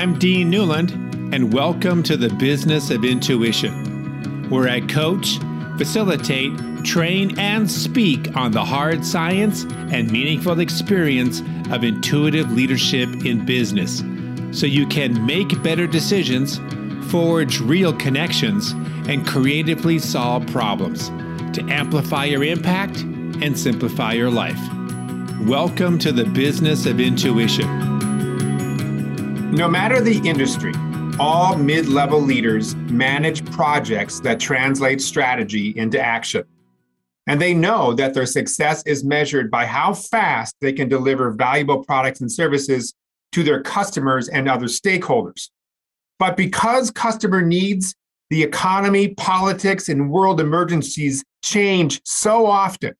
I'm Dean Newlund, and welcome to the Business of Intuition, where I coach, facilitate, train, and speak on the hard science and meaningful experience of intuitive leadership in business so you can make better decisions, forge real connections, and creatively solve problems to amplify your impact and simplify your life. Welcome to the Business of Intuition. No matter the industry, all mid level leaders manage projects that translate strategy into action. And they know that their success is measured by how fast they can deliver valuable products and services to their customers and other stakeholders. But because customer needs, the economy, politics, and world emergencies change so often,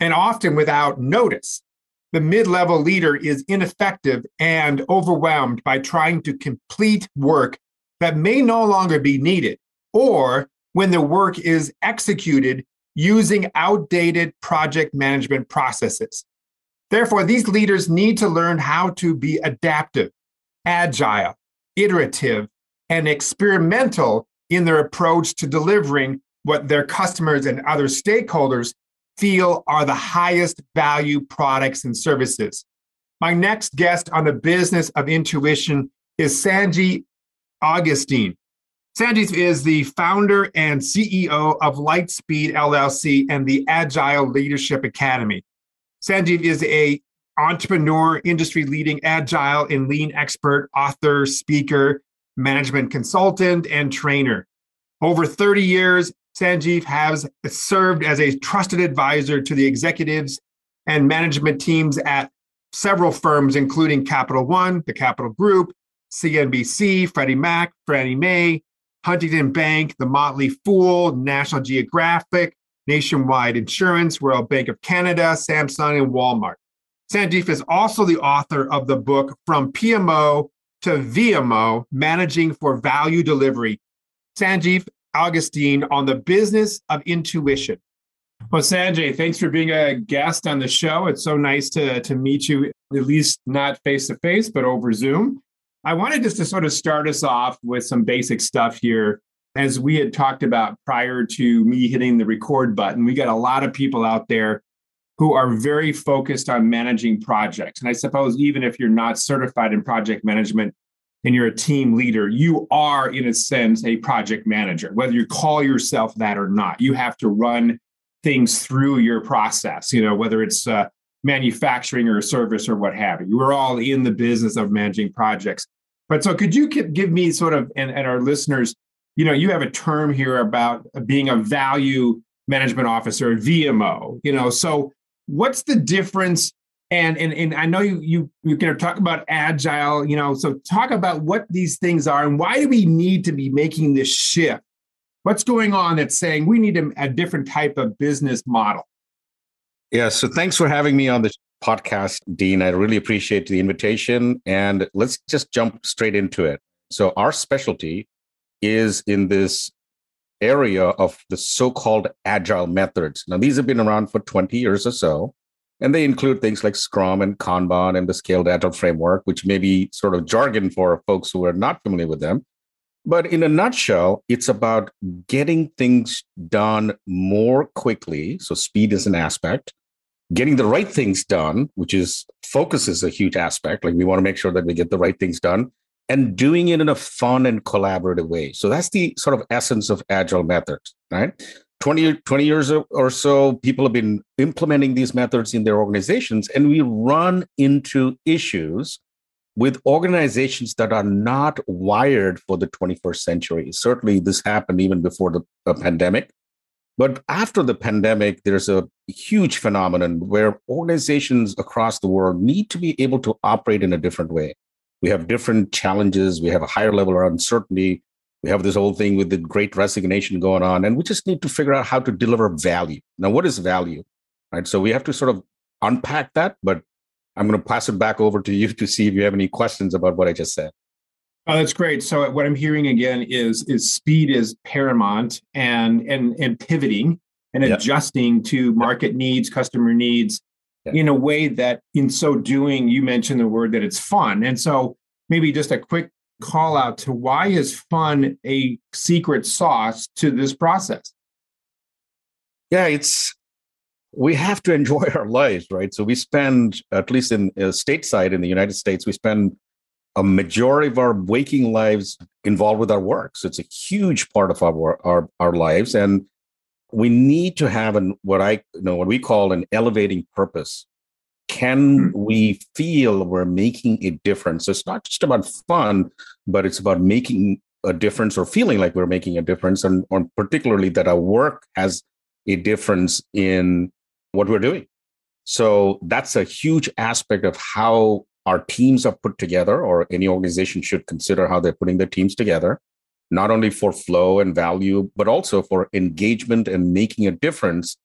and often without notice, the mid level leader is ineffective and overwhelmed by trying to complete work that may no longer be needed, or when the work is executed using outdated project management processes. Therefore, these leaders need to learn how to be adaptive, agile, iterative, and experimental in their approach to delivering what their customers and other stakeholders feel are the highest value products and services. My next guest on the business of intuition is Sanjiv Augustine. Sanjiv is the founder and CEO of LitheSpeed LLC and the Agile Leadership Academy. Sanjiv is a entrepreneur, industry leading agile and lean expert, author, speaker, management consultant, and trainer. Over 30 years Sanjiv has served as a trusted advisor to the executives and management teams at several firms, including Capital One, the Capital Group, CNBC, Freddie Mac, Fannie Mae, Huntington Bank, the Motley Fool, National Geographic, Nationwide Insurance, Royal Bank of Canada, Samsung, and Walmart. Sanjiv is also the author of the book From PMO to VMO Managing for Value Delivery. Sanjiv Augustine on the business of intuition. Well, Sanjay, thanks for being a guest on the show. It's so nice to, to meet you, at least not face to face, but over Zoom. I wanted just to sort of start us off with some basic stuff here. As we had talked about prior to me hitting the record button, we got a lot of people out there who are very focused on managing projects. And I suppose even if you're not certified in project management, and you're a team leader, you are, in a sense, a project manager, whether you call yourself that or not. You have to run things through your process, you know, whether it's uh, manufacturing or service or what have you. We're all in the business of managing projects. But so could you give me sort of, and, and our listeners, you know, you have a term here about being a value management officer, VMO, you know, so what's the difference and and and I know you you you're going to talk about agile, you know. So talk about what these things are and why do we need to be making this shift? What's going on that's saying we need a, a different type of business model? Yeah. So thanks for having me on the podcast, Dean. I really appreciate the invitation, and let's just jump straight into it. So our specialty is in this area of the so-called agile methods. Now, these have been around for 20 years or so. And they include things like Scrum and Kanban and the Scaled Agile framework, which may be sort of jargon for folks who are not familiar with them. But in a nutshell, it's about getting things done more quickly. So speed is an aspect. Getting the right things done, which is focus is a huge aspect. Like we want to make sure that we get the right things done and doing it in a fun and collaborative way. So that's the sort of essence of agile methods, right? 20, 20 years or so, people have been implementing these methods in their organizations, and we run into issues with organizations that are not wired for the 21st century. Certainly, this happened even before the, pandemic. But after the pandemic, there's a huge phenomenon where organizations across the world need to be able to operate in a different way. We have different challenges, we have a higher level of uncertainty, we have this whole thing with the great resignation going on, and we just need to figure out how to deliver value. Now, what is value? Right. So we have to sort of unpack that, but I'm going to pass it back over to you to see if you have any questions about what I just said. Oh, that's great. So what I'm hearing again is is speed is paramount and and and pivoting and yep. adjusting to market yep. needs, customer needs yep. in a way that in so doing you mentioned the word that it's fun. And so maybe just a quick call out to why is fun a secret sauce to this process? Yeah, it's we have to enjoy our lives, right? So we spend, at least in uh, stateside in the United States, we spend a majority of our waking lives involved with our work. So it's a huge part of our our, our lives, and we need to have an what I you know what we call an elevating purpose. Can mm-hmm. we feel we're making a difference? So it's not just about fun, but it's about making a difference or feeling like we're making a difference, and, or particularly that our work has a difference in what we're doing. So that's a huge aspect of how our teams are put together, or any organization should consider how they're putting their teams together, not only for flow and value, but also for engagement and making a difference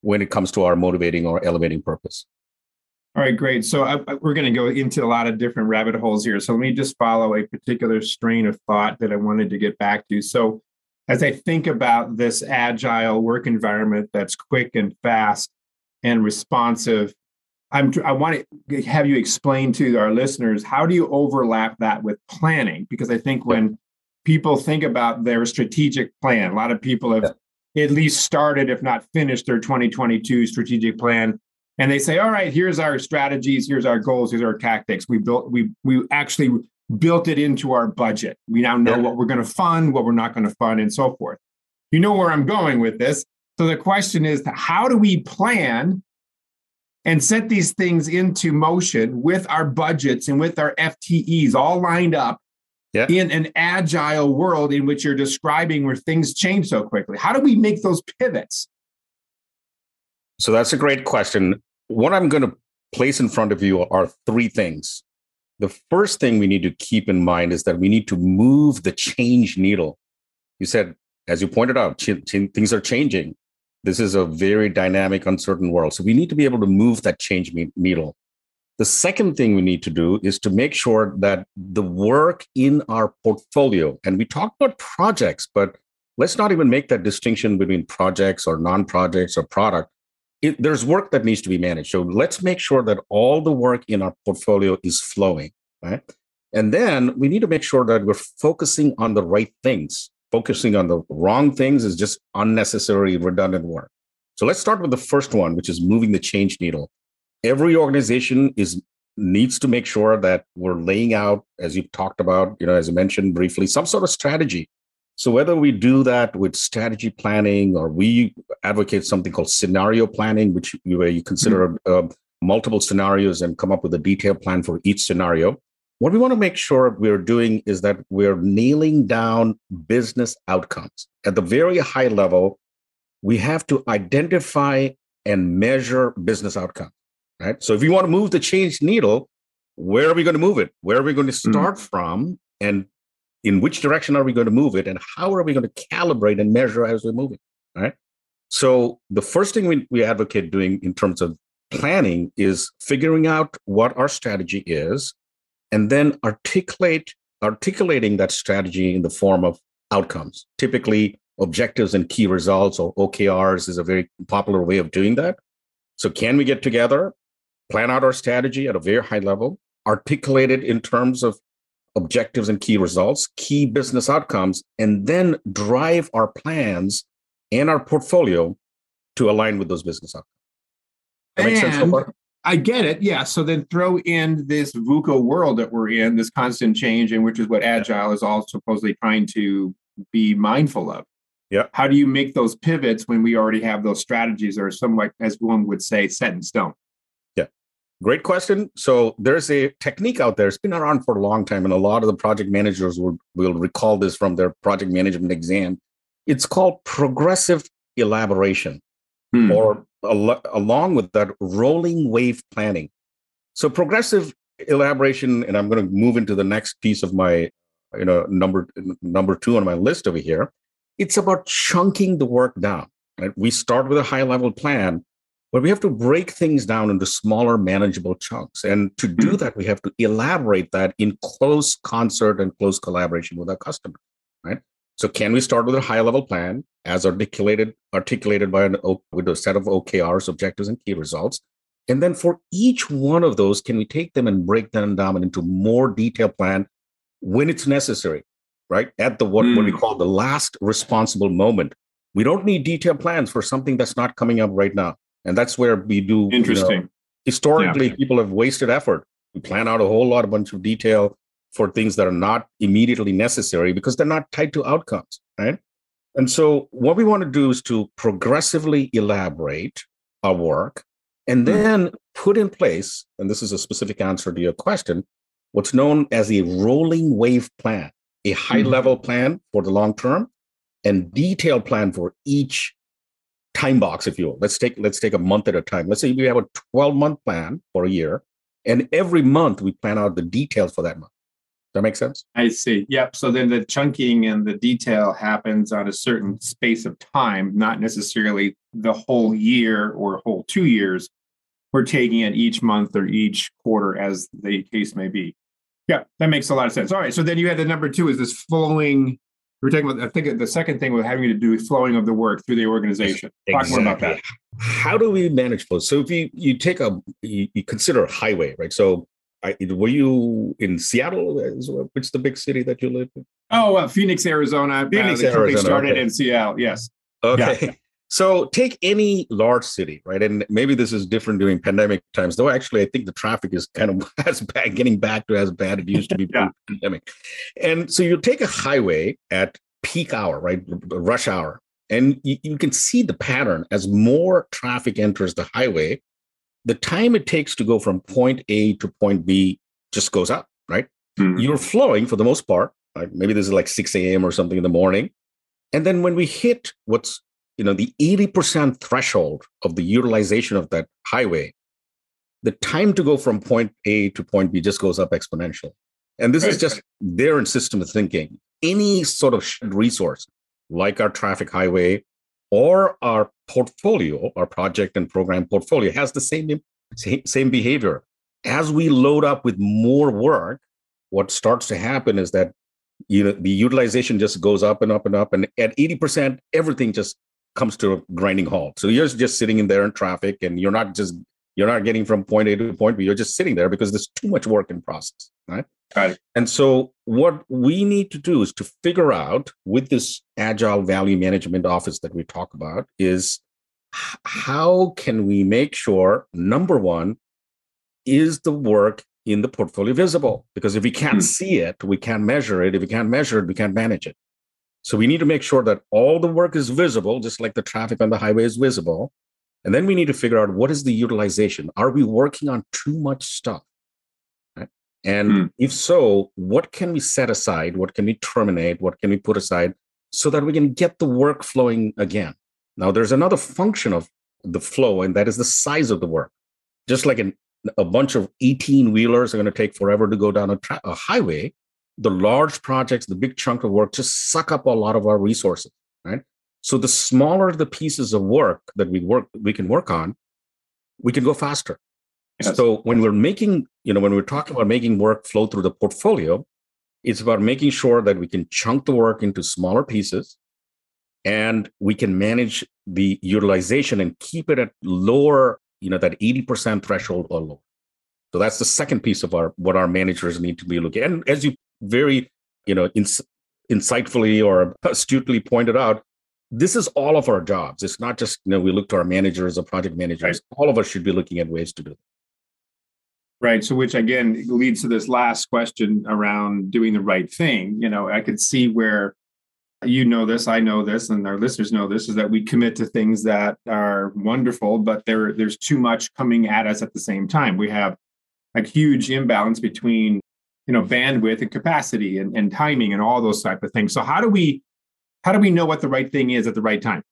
when it comes to our motivating or elevating purpose. All right, great. So I, I, we're going to go into a lot of different rabbit holes here. So let me just follow a particular strain of thought that I wanted to get back to. So as I think about this agile work environment that's quick and fast and responsive, I'm, I want to have you explain to our listeners how do you overlap that with planning? Because I think when people think about their strategic plan, a lot of people have at least started, if not finished, their 2022 strategic plan, and they say, "All right, here's our strategies, here's our goals, here's our tactics. We built, we we actually built it into our budget. We now know yeah. what we're going to fund, what we're not going to fund, and so forth. You know where I'm going with this. So the question is, how do we plan and set these things into motion with our budgets and with our FTEs all lined up yeah. in an agile world in which you're describing where things change so quickly? How do we make those pivots? So that's a great question. What I'm going to place in front of you are three things the first thing we need to keep in mind is that we need to move the change needle. You said, as you pointed out, ch- ch- things are changing. This is a very dynamic, uncertain world. So we need to be able to move that change me- needle. The second thing we need to do is to make sure that the work in our portfolio, and we talk about projects, but let's not even make that distinction between projects or non projects or product it, there's work that needs to be managed. So let's make sure that all the work in our portfolio is flowing, right? And then we need to make sure that we're focusing on the right things. Focusing on the wrong things is just unnecessary, redundant work. So let's start with the first one, which is moving the change needle. Every organization is needs to make sure that we're laying out, as you talked about, you know, as I mentioned briefly, some sort of strategy so whether we do that with strategy planning or we advocate something called scenario planning, which where you consider mm-hmm. uh, multiple scenarios and come up with a detailed plan for each scenario, what we want to make sure we're doing is that we're nailing down business outcomes at the very high level. We have to identify and measure business outcomes, right? So if you want to move the change needle, where are we going to move it? Where are we going to mm-hmm. start mm-hmm. from? And in which direction are we going to move it and how are we going to calibrate and measure as we're moving right? So the first thing we, we advocate doing in terms of planning is figuring out what our strategy is and then articulate articulating that strategy in the form of outcomes. Typically objectives and key results or okrs is a very popular way of doing that. So can we get together plan out our strategy at a very high level articulate it in terms of objectives and key results, key business outcomes, and then drive our plans and our portfolio to align with those business outcomes. That makes sense so far? I get it. Yeah. So then throw in this VUCA world that we're in, this constant change, and which is what Agile is all supposedly trying to be mindful of. Yeah. How do you make those pivots when we already have those strategies that are somewhat, as one would say, set in stone? Great question. So there's a technique out there. It's been around for a long time, and a lot of the project managers will, will recall this from their project management exam. It's called progressive elaboration, hmm. or al- along with that, rolling wave planning. So progressive elaboration, and I'm going to move into the next piece of my, you know, number number two on my list over here. It's about chunking the work down. Right? We start with a high level plan, but we have to break things down into smaller, manageable chunks. And to do mm-hmm. that, we have to elaborate that in close concert and close collaboration with our customer, right? So can we start with a high level plan as articulated, articulated by an with a set of OKRs, objectives, and key results? And then for each one of those, can we take them and break them down into more detailed plan when it's necessary, right? At the what, mm. what we hmm. call the last responsible moment. We don't need detailed plans for something that's not coming up right now. And that's where we do interesting. You know, historically, yeah. people have wasted effort. We plan out a whole lot, a bunch of detail for things that are not immediately necessary because they're not tied to outcomes, right? And so, what we want to do is to progressively elaborate our work and hmm. then put in place, and this is a specific answer to your question, what's known as a rolling wave plan, a high level mm-hmm. plan for the long term and detailed plan for each time box, if you will. Let's take let's take a month at a time. Let's say we have a 12 month plan for a year, and every month we plan out the details for that month that make sense? I see. Yep. So then the chunking and the detail happens on a certain space of time, not necessarily the whole year or whole two years. We're taking it each month or each quarter as the case may be. Yeah, that makes a lot of sense. All right. So then you had the number two is this flowing. We're talking about, I think the second thing with having to do with flowing of the work through the organization. Exactly. Talk more about that. How do we manage flow? So if you, you take a, you, you consider a highway, right? So I, were you in Seattle? Which is the big city that you live in? Oh, uh, Phoenix, Arizona. Phoenix, uh, Arizona. started okay. in Seattle. Yes. Okay. Yeah. So take any large city, right? And maybe this is different during pandemic times, though. Actually, I think the traffic is kind of as bad, getting back to as bad it used to be yeah. pandemic. And so you take a highway at peak hour, right, rush hour, and you, you can see the pattern as more traffic enters the highway the time it takes to go from point A to point B just goes up, right? Mm-hmm. You're flowing for the most part. Right? Maybe this is like 6 a.m. or something in the morning. And then when we hit what's, you know, the 80% threshold of the utilization of that highway, the time to go from point A to point B just goes up exponentially. And this right. is just their system of thinking. Any sort of resource, like our traffic highway or our portfolio, our project and program portfolio has the same, same behavior. As we load up with more work, what starts to happen is that you know the utilization just goes up and up and up. And at 80%, everything just comes to a grinding halt. So you're just sitting in there in traffic and you're not just you're not getting from point A to point B. You're just sitting there because there's too much work in process, right? Right. And so what we need to do is to figure out with this agile value management office that we talk about is how can we make sure number one is the work in the portfolio visible because if we can't hmm. see it we can't measure it if we can't measure it we can't manage it so we need to make sure that all the work is visible just like the traffic on the highway is visible and then we need to figure out what is the utilization are we working on too much stuff right? and hmm. if so what can we set aside what can we terminate what can we put aside so that we can get the work flowing again now, there's another function of the flow, and that is the size of the work. Just like an, a bunch of 18 wheelers are going to take forever to go down a, tra- a highway, the large projects, the big chunk of work just suck up a lot of our resources, right? So the smaller the pieces of work that we work we can work on, we can go faster. Yes. So when we're making, you know, when we're talking about making work flow through the portfolio, it's about making sure that we can chunk the work into smaller pieces and we can manage the utilization and keep it at lower, you know, that 80% threshold or lower. So that's the second piece of our what our managers need to be looking. And as you very, you know, ins- insightfully or astutely pointed out, this is all of our jobs. It's not just you know we look to our managers or project managers. Right. All of us should be looking at ways to do it. Right. So, which again leads to this last question around doing the right thing. You know, I could see where you know this, I know this, and our listeners know this, is that we commit to things that are wonderful, but there there's too much coming at us at the same time. We have a huge imbalance between you know bandwidth and capacity and, and timing and all those type of things. So how do we how do we know what the right thing is at the right time?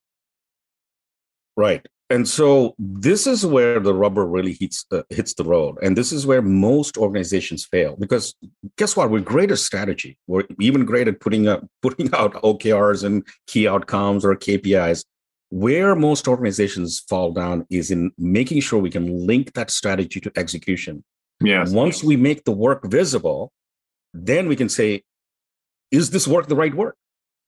Right. And so this is where the rubber really hits uh, hits the road, and this is where most organizations fail. Because guess what? We're great at strategy. We're even great at putting up putting out OKRs and key outcomes or KPIs. Where most organizations fall down is in making sure we can link that strategy to execution. Yes. Once we make the work visible, then we can say, is this work the right work?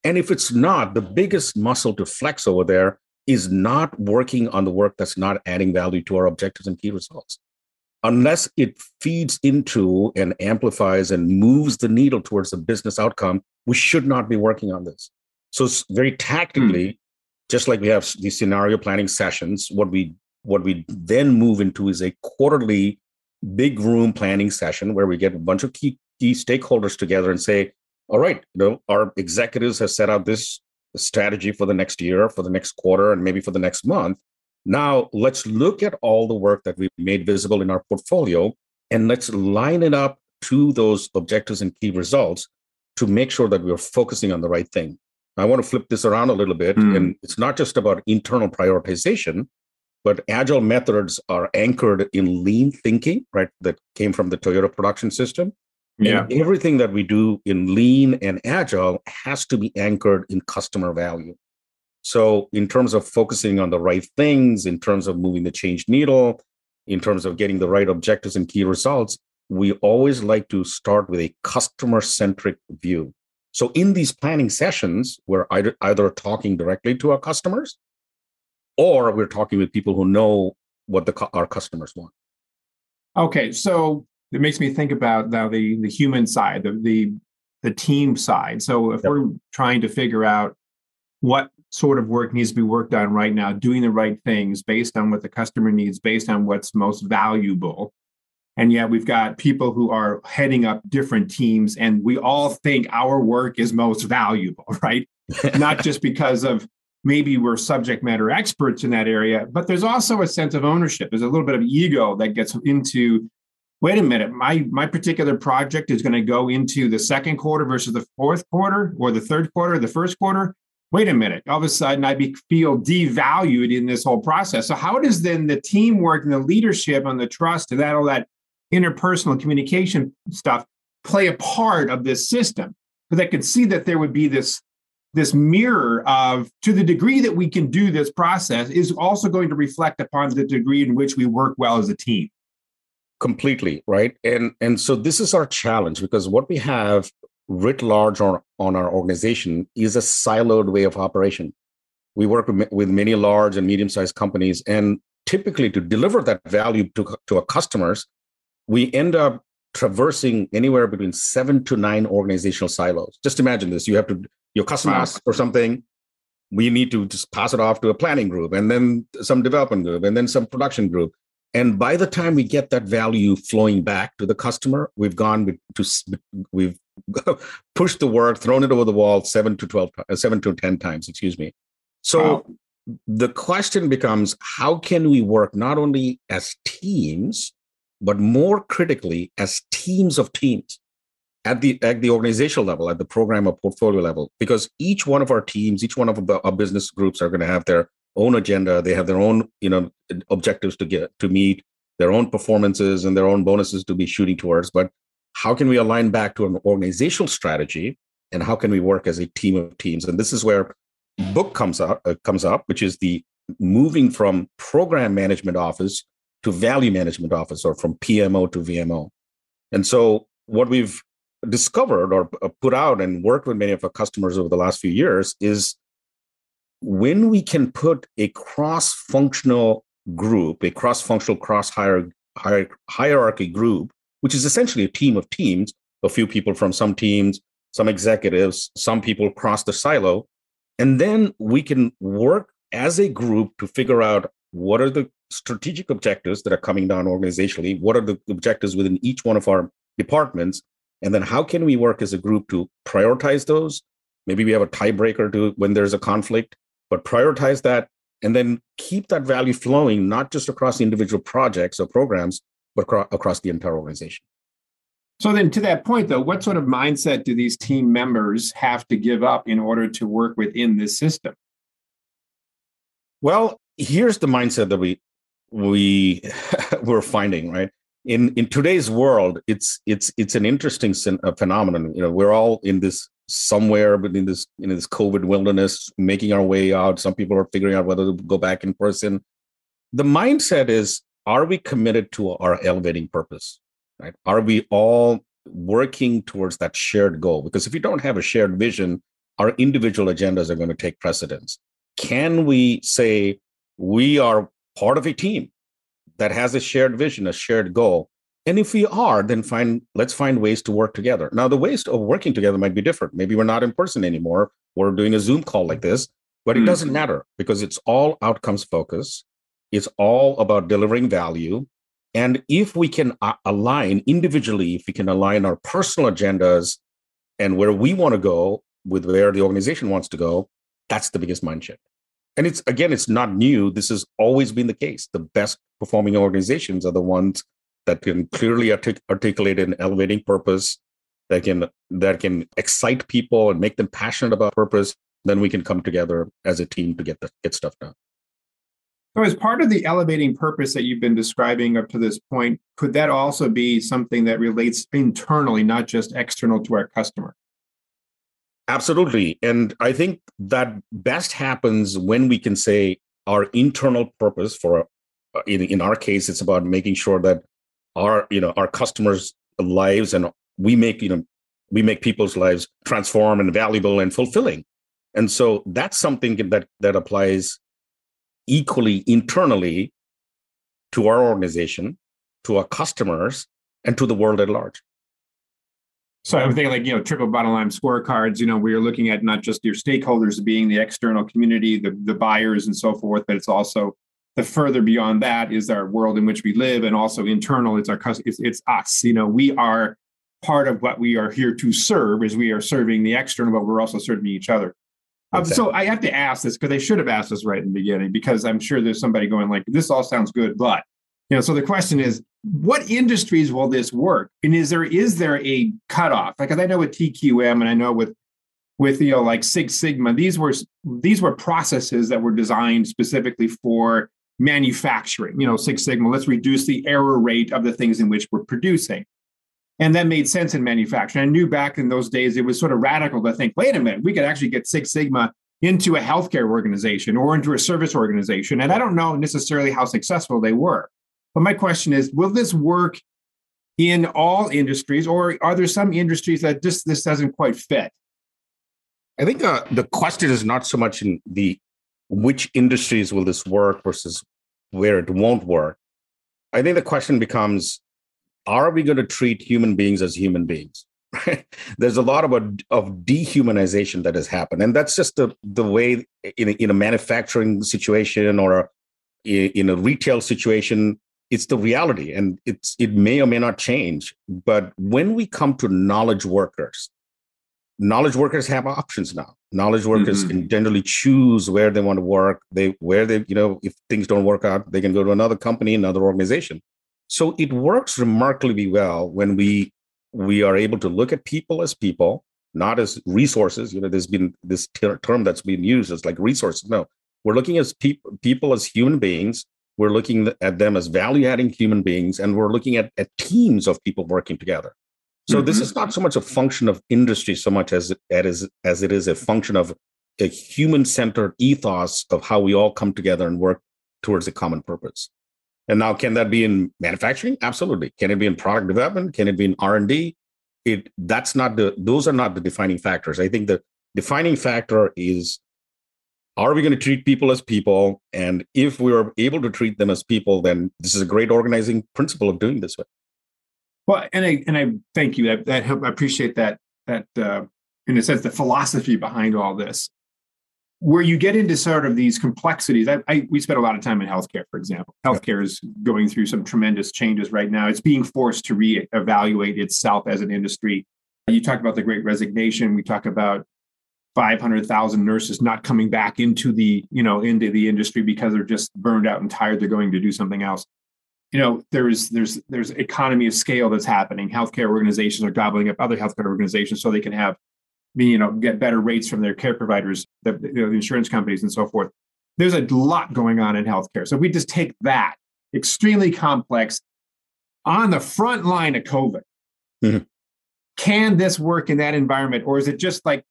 And if it's not, the biggest muscle to flex over there is not working on the work that's not adding value to our objectives and key results. unless it feeds into and amplifies and moves the needle towards the business outcome, we should not be working on this. So very tactically, mm. just like we have these scenario planning sessions, what we what we then move into is a quarterly big room planning session where we get a bunch of key, key stakeholders together and say, all right, you know, our executives have set out this strategy for the next year, for the next quarter, and maybe for the next month. Now, let's look at all the work that we've made visible in our portfolio and let's line it up to those objectives and key results to make sure that we're focusing on the right thing. I want to flip this around a little bit. Mm. And it's not just about internal prioritization, but agile methods are anchored in lean thinking, right? That came from the Toyota production system. Yeah. And everything that we do in lean and agile has to be anchored in customer value. So, in terms of focusing on the right things, in terms of moving the change needle, in terms of getting the right objectives and key results, we always like to start with a customer centric view. So, in these planning sessions, we're either, either talking directly to our customers or we're talking with people who know what the, our customers want. Okay. So, it makes me think about now the, the human side, the, the, the team side. So, if yep. we're trying to figure out what sort of work needs to be worked on right now, doing the right things based on what the customer needs, based on what's most valuable. And yet we've got people who are heading up different teams, and we all think our work is most valuable, right? Not just because of maybe we're subject matter experts in that area, but there's also a sense of ownership. There's a little bit of ego that gets into wait a minute, my my particular project is going to go into the second quarter versus the fourth quarter or the third quarter, the first quarter wait a minute, all of a sudden I be, feel devalued in this whole process. So how does then the teamwork and the leadership and the trust and that all that interpersonal communication stuff play a part of this system? Because I could see that there would be this this mirror of to the degree that we can do this process is also going to reflect upon the degree in which we work well as a team completely right and and so this is our challenge because what we have writ large on, on our organization is a siloed way of operation. We work with, many large and medium sized companies, and typically to deliver that value to, to our customers, we end up traversing anywhere between seven to nine organizational silos. Just imagine this you have to, your customers or something, we need to just pass it off to a planning group and then some development group and then some production group. And by the time we get that value flowing back to the customer we've gone to we've pushed the work thrown it over the wall 7 to 12 uh, 7 to 10 times excuse me. So wow. the question becomes how can we work not only as teams but more critically as teams of teams at the at the organizational level at the program or portfolio level because each one of our teams each one of our business groups are going to have their own agenda. They have their own you know objectives to get to meet their own performances and their own bonuses to be shooting towards. But how can we align back to an organizational strategy and how can we work as a team of teams? And this is where book comes up uh, comes up which is the moving from program management office to value management office or from pmo to vmo and so what we've discovered or uh, put out and worked with many of our customers over the last few years is when we can put a cross-functional group, a cross-functional, cross-hierarchy group, which is essentially a team of teams, a few people from some teams, some executives, some people cross the silo, and then we can work as a group to figure out what are the strategic objectives that are coming down organizationally, what are the objectives within each one of our departments, and then how can we work as a group to prioritize those? Maybe we have a tiebreaker to when there's a conflict but prioritize that and then keep that value flowing, not just across individual projects or programs, but across the entire organization. So then to that point though, what sort of mindset do these team members have to give up in order to work within this system? Well, here's the mindset that we we we're finding, right? In in today's world, it's it's it's an interesting uh, phenomenon. You know, we're all in this somewhere between this in this COVID wilderness, making our way out. Some people are figuring out whether to go back in person. The mindset is: Are we committed to our elevating purpose? Right? Are we all working towards that shared goal? Because if you don't have a shared vision, our individual agendas are going to take precedence. Can we say we are part of a team? That has a shared vision, a shared goal. And if we are, then find let's find ways to work together. Now, the ways of working together might be different. Maybe we're not in person anymore. We're doing a Zoom call like this, but it mm. doesn't matter because it's all outcomes focused. It's all about delivering value. And if we can uh, align individually, if we can align our personal agendas and where we want to go with where the organization wants to go, that's the biggest mind shift. And it's again, it's not new. This has always been the case. The best performing organizations are the ones that can clearly artic- articulate an elevating purpose, that can that can excite people and make them passionate about purpose. Then we can come together as a team to get the, get stuff done. So, as part of the elevating purpose that you've been describing up to this point, could that also be something that relates internally, not just external to our customer? Absolutely. And I think that best happens when we can say our internal purpose for, uh, in, in our case, it's about making sure that our, you know, our customers' lives and we make, you know, we make people's lives transform and valuable and fulfilling. And so that's something that that applies equally internally to our organization, to our customers, and to the world at large. So I would think like, you know, triple bottom line scorecards, you know, we are looking at not just your stakeholders being the external community, the, the buyers and so forth, but it's also the further beyond that is our world in which we live and also internal, it's our, it's, it's us, you know, we are part of what we are here to serve is we are serving the external, but we're also serving each other. Um, so I have to ask this because they should have asked us right in the beginning because I'm sure there's somebody going like, this all sounds good, but you know, so the question is, what industries will this work? And is there is there a cutoff? Because I know with TQM and I know with with you know like Six Sigma, these were these were processes that were designed specifically for manufacturing. You know, Six Sigma, let's reduce the error rate of the things in which we're producing. And that made sense in manufacturing. I knew back in those days it was sort of radical to think, wait a minute, we could actually get Six Sigma into a healthcare organization or into a service organization. And I don't know necessarily how successful they were. But my question is, will this work in all industries, or are there some industries that just this doesn't quite fit? I think uh, the question is not so much in the which industries will this work versus where it won't work. I think the question becomes: Are we going to treat human beings as human beings? There's a lot of a, of dehumanization that has happened, and that's just the the way in a, in a manufacturing situation or a, in a retail situation it's the reality and it's it may or may not change but when we come to knowledge workers knowledge workers have options now. Knowledge workers mm-hmm. can generally choose where they want to work. They where they you know if things don't work out they can go to another company another organization. So it works remarkably well when we we are able to look at people as people not as resources. You know there's been this ter- term that's been used as like resources. No we're looking at people people as human beings we're looking at them as value adding human beings, and we're looking at, at teams of people working together. So mm-hmm. this is not so much a function of industry so much as, as, as it is a function of a human centered ethos of how we all come together and work towards a common purpose. And now, can that be in manufacturing? Absolutely. Can it be in product development? Can it be in R and D? It that's not the those are not the defining factors. I think the defining factor is are we going to treat people as people? And if we are able to treat them as people, then this is a great organizing principle of doing this way. Well, and I and I thank you. That that I appreciate that that uh, in a sense the philosophy behind all this. Where you get into sort of these complexities, I, I we spent a lot of time in healthcare, for example. Healthcare is going through some tremendous changes right now. It's being forced to reevaluate itself as an industry. You talk about the Great Resignation. We talk about 500,000 nurses not coming back into the, you know, into the industry because they're just burned out and tired. They're going to do something else. You know, there's there's there's economy of scale that's happening. Healthcare organizations are gobbling up other healthcare organizations so they can have, me, you know, get better rates from their care providers, the, you know, the insurance companies, and so forth. There's a lot going on in healthcare. So we just take that extremely complex on the front line of COVID. Mm-hmm. Can this work in that environment, or is it just like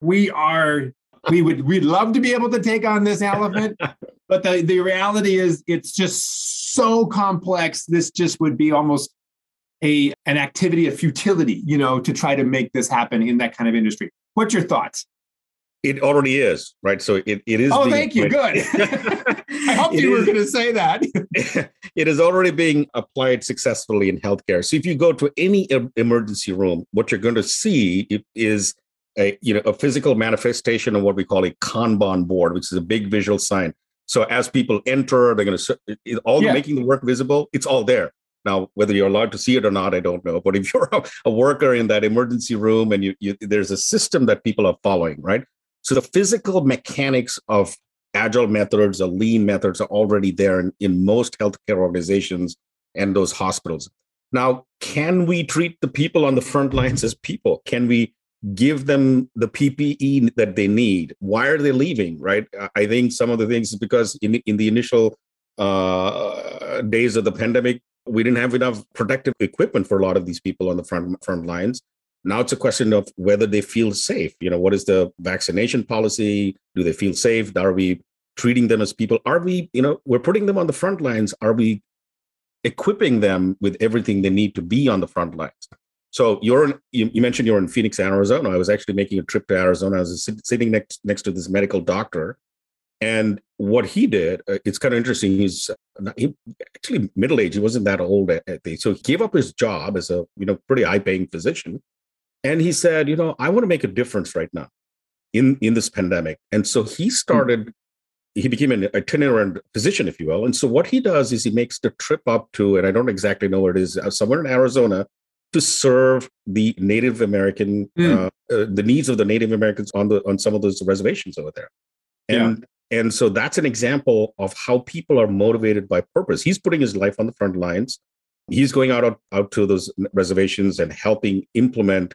we are we would we'd love to be able to take on this elephant but the, the reality is it's just so complex this just would be almost a an activity of futility you know to try to make this happen in that kind of industry. What's your thoughts? It already is right? So it, it is oh thank you. good. I hope you were going to say that. it is already being applied successfully in healthcare. So if you go to any emergency room, what you're going to see is a you know a physical manifestation of what we call a Kanban board, which is a big visual sign. So as people enter, they're going to all yeah. making the work visible. It's all there. Now, whether you're allowed to see it or not, I don't know. But if you're a, a worker in that emergency room and you, you, there's a system that people are following, right? So the physical mechanics of agile methods or lean methods are already there in, in most healthcare organizations and those hospitals. Now, can we treat the people on the front lines as people? Can we give them the PPE that they need? Why are they leaving? Right? I think some of the things is because in in the initial uh, days of the pandemic, we didn't have enough protective equipment for a lot of these people on the front front lines. Now it's a question of whether they feel safe. You know, what is the vaccination policy? Do they feel safe? Are we treating them as people? Are we, you know, we're putting them on the front lines. Are we equipping them with everything they need to be on the front lines? So you're in, you, you, mentioned you're in Phoenix, Arizona. I was actually making a trip to Arizona. I was sitting next next to this medical doctor, and what he did, uh, it's kind of interesting. He's uh, he, actually middle aged. He wasn't that old at, the, so he gave up his job as a you know pretty high paying physician, and he said, you know, I want to make a difference right now in in this pandemic. And so he hmm. started. Mm-hmm. He became an itinerant physician, if you will. And so what he does is he makes the trip up to, and I don't exactly know where it is, uh, somewhere in Arizona, to serve the Native American, mm. uh, the needs of the Native Americans on the on some of those reservations over there. And yeah. and so that's an example of how people are motivated by purpose. He's putting his life on the front lines. He's going out out to those reservations and helping implement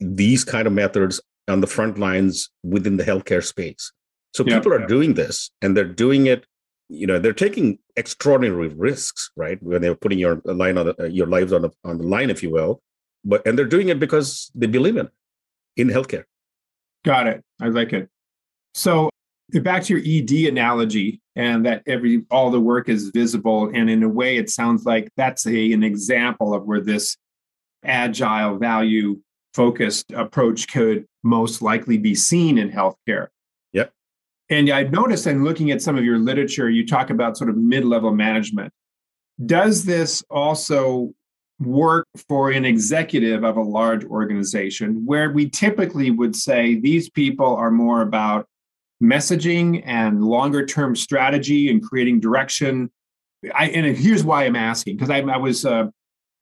these kind of methods on the front lines within the healthcare space. So yeah. people are doing this and they're doing it you know they're taking extraordinary risks right? When they're putting your line on the, uh, your lives on the, on the line if you will but and they're doing it because they believe in in healthcare. Got it. I like it. So back to your ed analogy and that every all the work is visible and in a way it sounds like that's a, an example of where this agile value focused approach could most likely be seen in healthcare and I've noticed in looking at some of your literature, you talk about sort of mid level management. Does this also work for an executive of a large organization where we typically would say these people are more about messaging and longer term strategy and creating direction? I, and here's why I'm asking because I, I, was uh,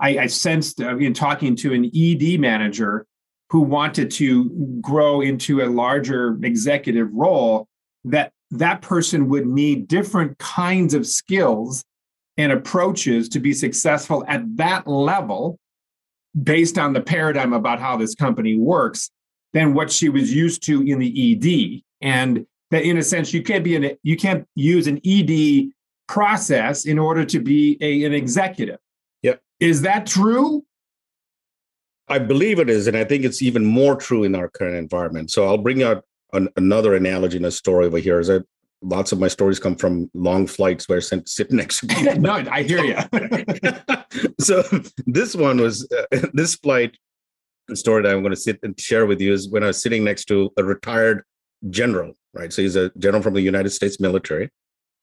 I, I, sensed uh, in talking to an ED manager who wanted to grow into a larger executive role that that person would need different kinds of skills and approaches to be successful at that level based on the paradigm about how this company works than what she was used to in the ED. And that in a sense, you can't be an you can't use an ED process in order to be a, an executive. Yep. Is that true? I believe it is, and I think it's even more true in our current environment. So I'll bring out an, another analogy and a story over here is that lots of my stories come from long flights where I sit next to people. no, I hear you. so this one was uh, this flight story that I'm going to sit and share with you is when I was sitting next to a retired general, right? So he's a general from the United States military.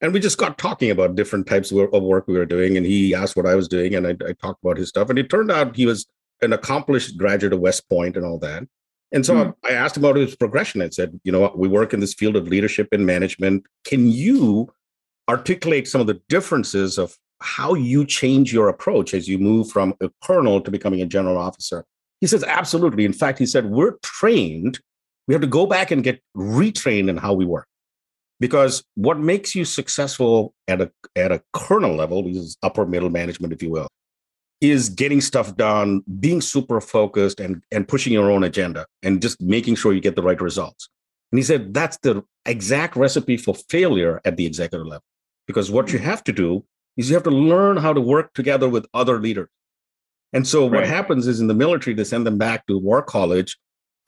And we just got talking about different types of work we were doing. And he asked what I was doing, and I, I talked about his stuff. And it turned out he was an accomplished graduate of West Point and all that. And so mm. I asked him about his progression. I said, you know, we work in this field of leadership and management. Can you articulate some of the differences of how you change your approach as you move from a colonel to becoming a general officer? He says, absolutely. In fact, he said, we're trained. We have to go back and get retrained in how we work. Because what makes you successful at a, at a colonel level, which is upper middle management, if you will, is getting stuff done, being super focused and, and pushing your own agenda and just making sure you get the right results. And he said that's the exact recipe for failure at the executive level. Because what you have to do is you have to learn how to work together with other leaders. And so right. what happens is in the military, they send them back to war college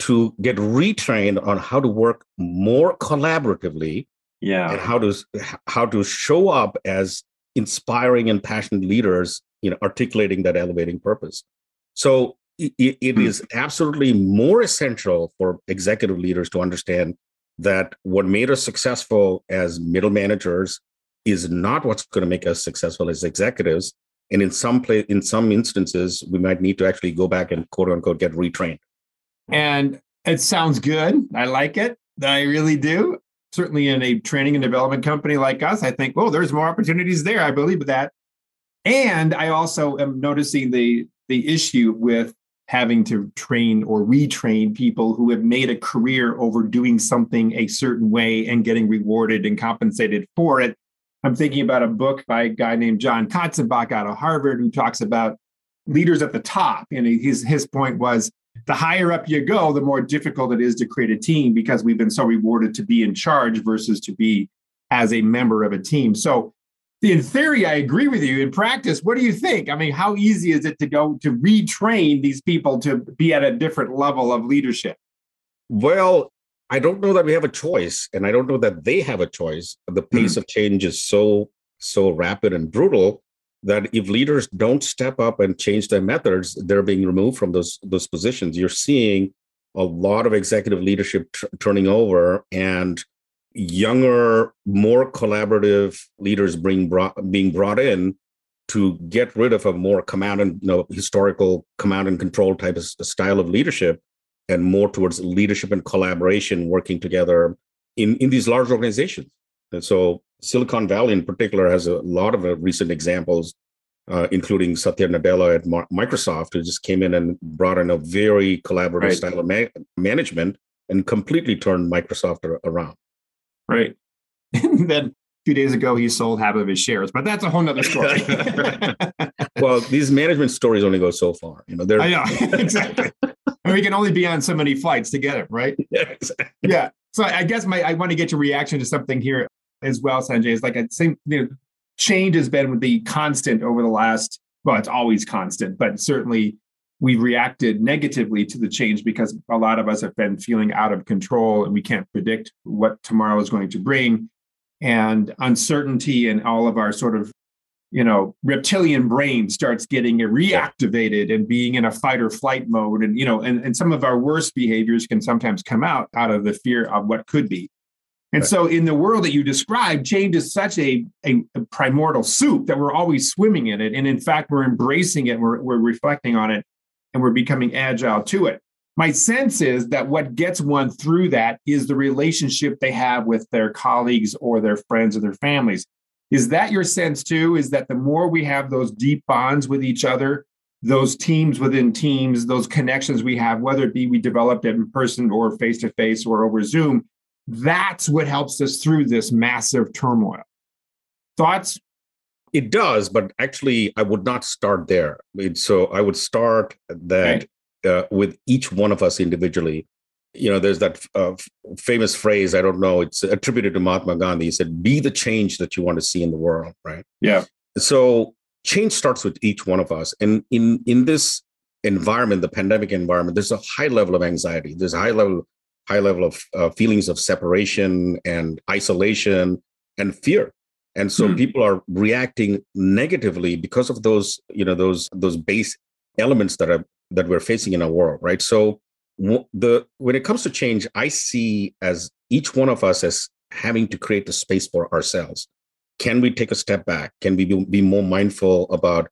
to get retrained on how to work more collaboratively yeah and how to how to show up as inspiring and passionate leaders you know articulating that elevating purpose so it, it hmm. is absolutely more essential for executive leaders to understand that what made us successful as middle managers is not what's going to make us successful as executives. And in some play, in some instances, we might need to actually go back and quote unquote get retrained. And it sounds good. I like it. I really do. Certainly in a training and development company like us, I think, well there's more opportunities there. I believe that. And I also am noticing the the issue with having to train or retrain people who have made a career over doing something a certain way and getting rewarded and compensated for it. I'm thinking about a book by a guy named John Katzenbach out of Harvard who talks about leaders at the top. And his, his point was the higher up you go, the more difficult it is to create a team because we've been so rewarded to be in charge versus to be as a member of a team. So in theory, I agree with you. In practice, what do you think? I mean, how easy is it to go to retrain these people to be at a different level of leadership? Well, I don't know that we have a choice, and I don't know that they have a choice. The pace mm. of change is so so rapid and brutal that if leaders don't step up and change their methods, they're being removed from those those positions. You're seeing a lot of executive leadership t- turning over, and younger, more collaborative leaders being brought, being brought in to get rid of a more command and you know, historical command and control type of style of leadership and more towards leadership and collaboration working together in, in these large organizations. And so Silicon Valley in particular has a lot of uh, recent examples, uh, including Satya Nadella at Microsoft, who just came in and brought in a very collaborative right. style of ma- management and completely turned Microsoft around. Right. And then a few days ago, he sold half of his shares, but that's a whole nother story. well, these management stories only go so far. You know, they're I know exactly. and we can only be on so many flights together, right? Yeah, exactly. Yeah. So I guess my I want to get your reaction to something here as well, Sanjiv. It's like I think you know, change has been the constant over the last. Well, it's always constant, but certainly we've reacted negatively to the change because a lot of us have been feeling out of control and we can't predict what tomorrow is going to bring. And uncertainty and all of our sort of you know reptilian brain starts getting reactivated and being in a fight or flight mode. And you know and, and some of our worst behaviors can sometimes come out out of the fear of what could be. And right. so in the world that you described change is such a, a, a, primordial soup that we're always swimming in it. And in fact we're embracing it we're, we're reflecting on it and we're becoming agile to it. My sense is that what gets one through that is the relationship they have with their colleagues or their friends or their families. Is that your sense too? Is that the more we have those deep bonds with each other, those teams within teams, those connections we have, whether it be we developed it in person or face to face or over Zoom, that's what helps us through this massive turmoil. Thoughts? It does, but actually, I would not start there. So I would start that uh, with each one of us individually. You know, there's that uh, famous phrase, I don't know, it's attributed to Mahatma Gandhi. He said, Be the change that you want to see in the world, right? Yeah. So change starts with each one of us. And in, in this environment, the pandemic environment, there's a high level of anxiety. There's a high level, high level of uh, feelings of separation and isolation and fear and so hmm. people are reacting negatively because of those you know those those base elements that are that we're facing in our world right? So the when it comes to change i see as each one of us as having to create the space for ourselves. Can we take a step back? Can we be more mindful about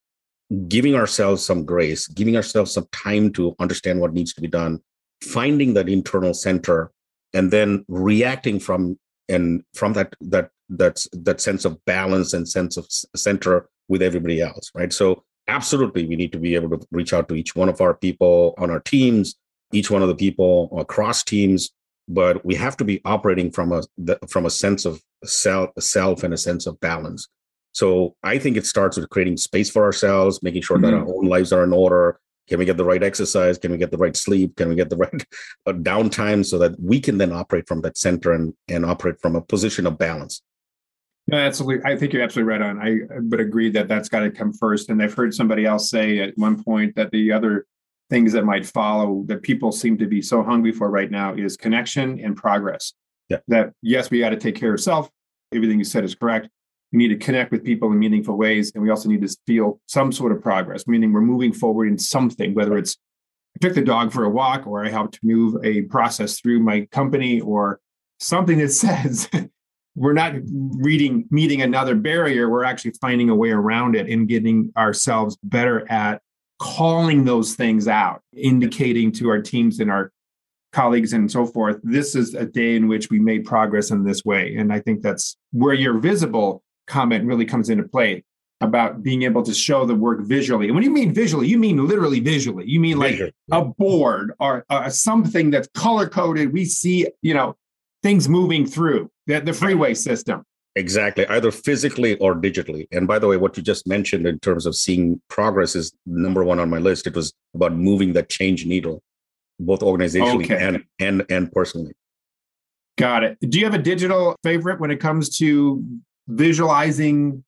giving ourselves some grace giving ourselves some time to understand what needs to be done finding that internal center and then reacting from and from that that that's that sense of balance and sense of center with everybody else right? So absolutely we need to be able to reach out to each one of our people on our teams each one of the people across teams but we have to be operating from a from a sense of self self and a sense of balance. So i think it starts with creating space for ourselves making sure mm-hmm. that our own lives are in order. Can we get the right exercise? Can we get the right sleep? Can we get the right uh, downtime so that we can then operate from that center and and operate from a position of balance no, absolutely. I think you're absolutely right on. I would agree that that's got to come first. And I've heard somebody else say at one point that the other things that might follow that people seem to be so hungry for right now is connection and progress. Yeah. That yes, we got to take care of self. Everything you said is correct. We need to connect with people in meaningful ways, and we also need to feel some sort of progress, meaning we're moving forward in something, whether it's I took the dog for a walk, or I helped move a process through my company, or something that says we're not reading meeting another barrier. We're actually finding a way around it and getting ourselves better at calling those things out indicating to our teams and our colleagues and so forth this is a day in which we made progress in this way. And i think that's where your visible comment really comes into play about being able to show the work visually. And when you mean visually you mean literally visually. You mean like a board or uh, something that's color coded we see you know things moving through the, the freeway system. Exactly, either physically or digitally. And by the way, what you just mentioned in terms of seeing progress is number one on my list. It was about moving that change needle, both organizationally okay. and and and personally. Got it. Do you have a digital favorite when it comes to visualizing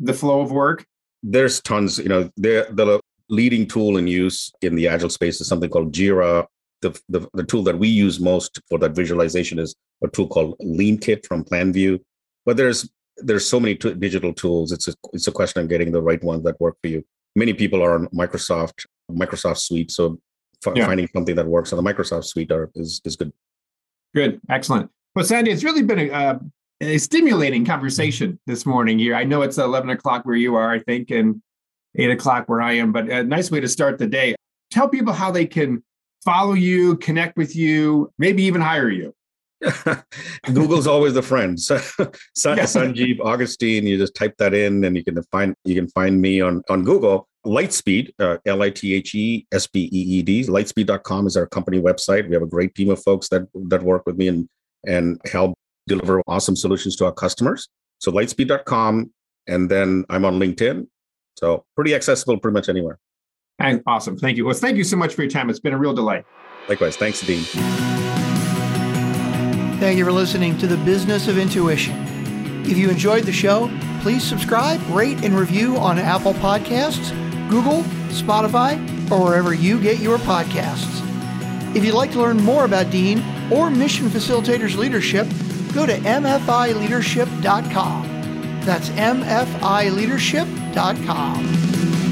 the flow of work? There's tons. You know, the the leading tool in use in the agile space is something called Jira the, the, the tool that we use most for that visualization is a tool called LeanKit from PlanView. But there's there's so many t- digital tools. It's a it's a question of getting the right ones that work for you. Many people are on Microsoft Microsoft Suite, so f- yeah. finding something that works on the Microsoft Suite are, is is good. Good, excellent. Well, Sandy, it's really been a, uh, a stimulating conversation this morning here. I know it's 11 o'clock where you are, I think, and 8 o'clock where I am, but a nice way to start the day. Tell people how they can follow you, connect with you, maybe even hire you? Google's always the friend. So, Sanjiv Augustine, you just type that in, and you can find you can find me on on Google. LitheSpeed, uh, L I T H E S P E E D. LitheSpeed.com is our company website. We have a great team of folks that that work with me and and help deliver awesome solutions to our customers. So lithespeed.com, and then I'm on LinkedIn. So pretty accessible, pretty much anywhere. And awesome. Thank you. Well, thank you so much for your time. It's been a real delight. Likewise. Thanks, Dean. Thank you for listening to the Business of Intuition. If you enjoyed the show, please subscribe, rate, and review on Apple Podcasts, Google, Spotify, or wherever you get your podcasts. If you'd like to learn more about Dean or Mission Facilitators Leadership, go to mfileadership.com. That's mfileadership.com.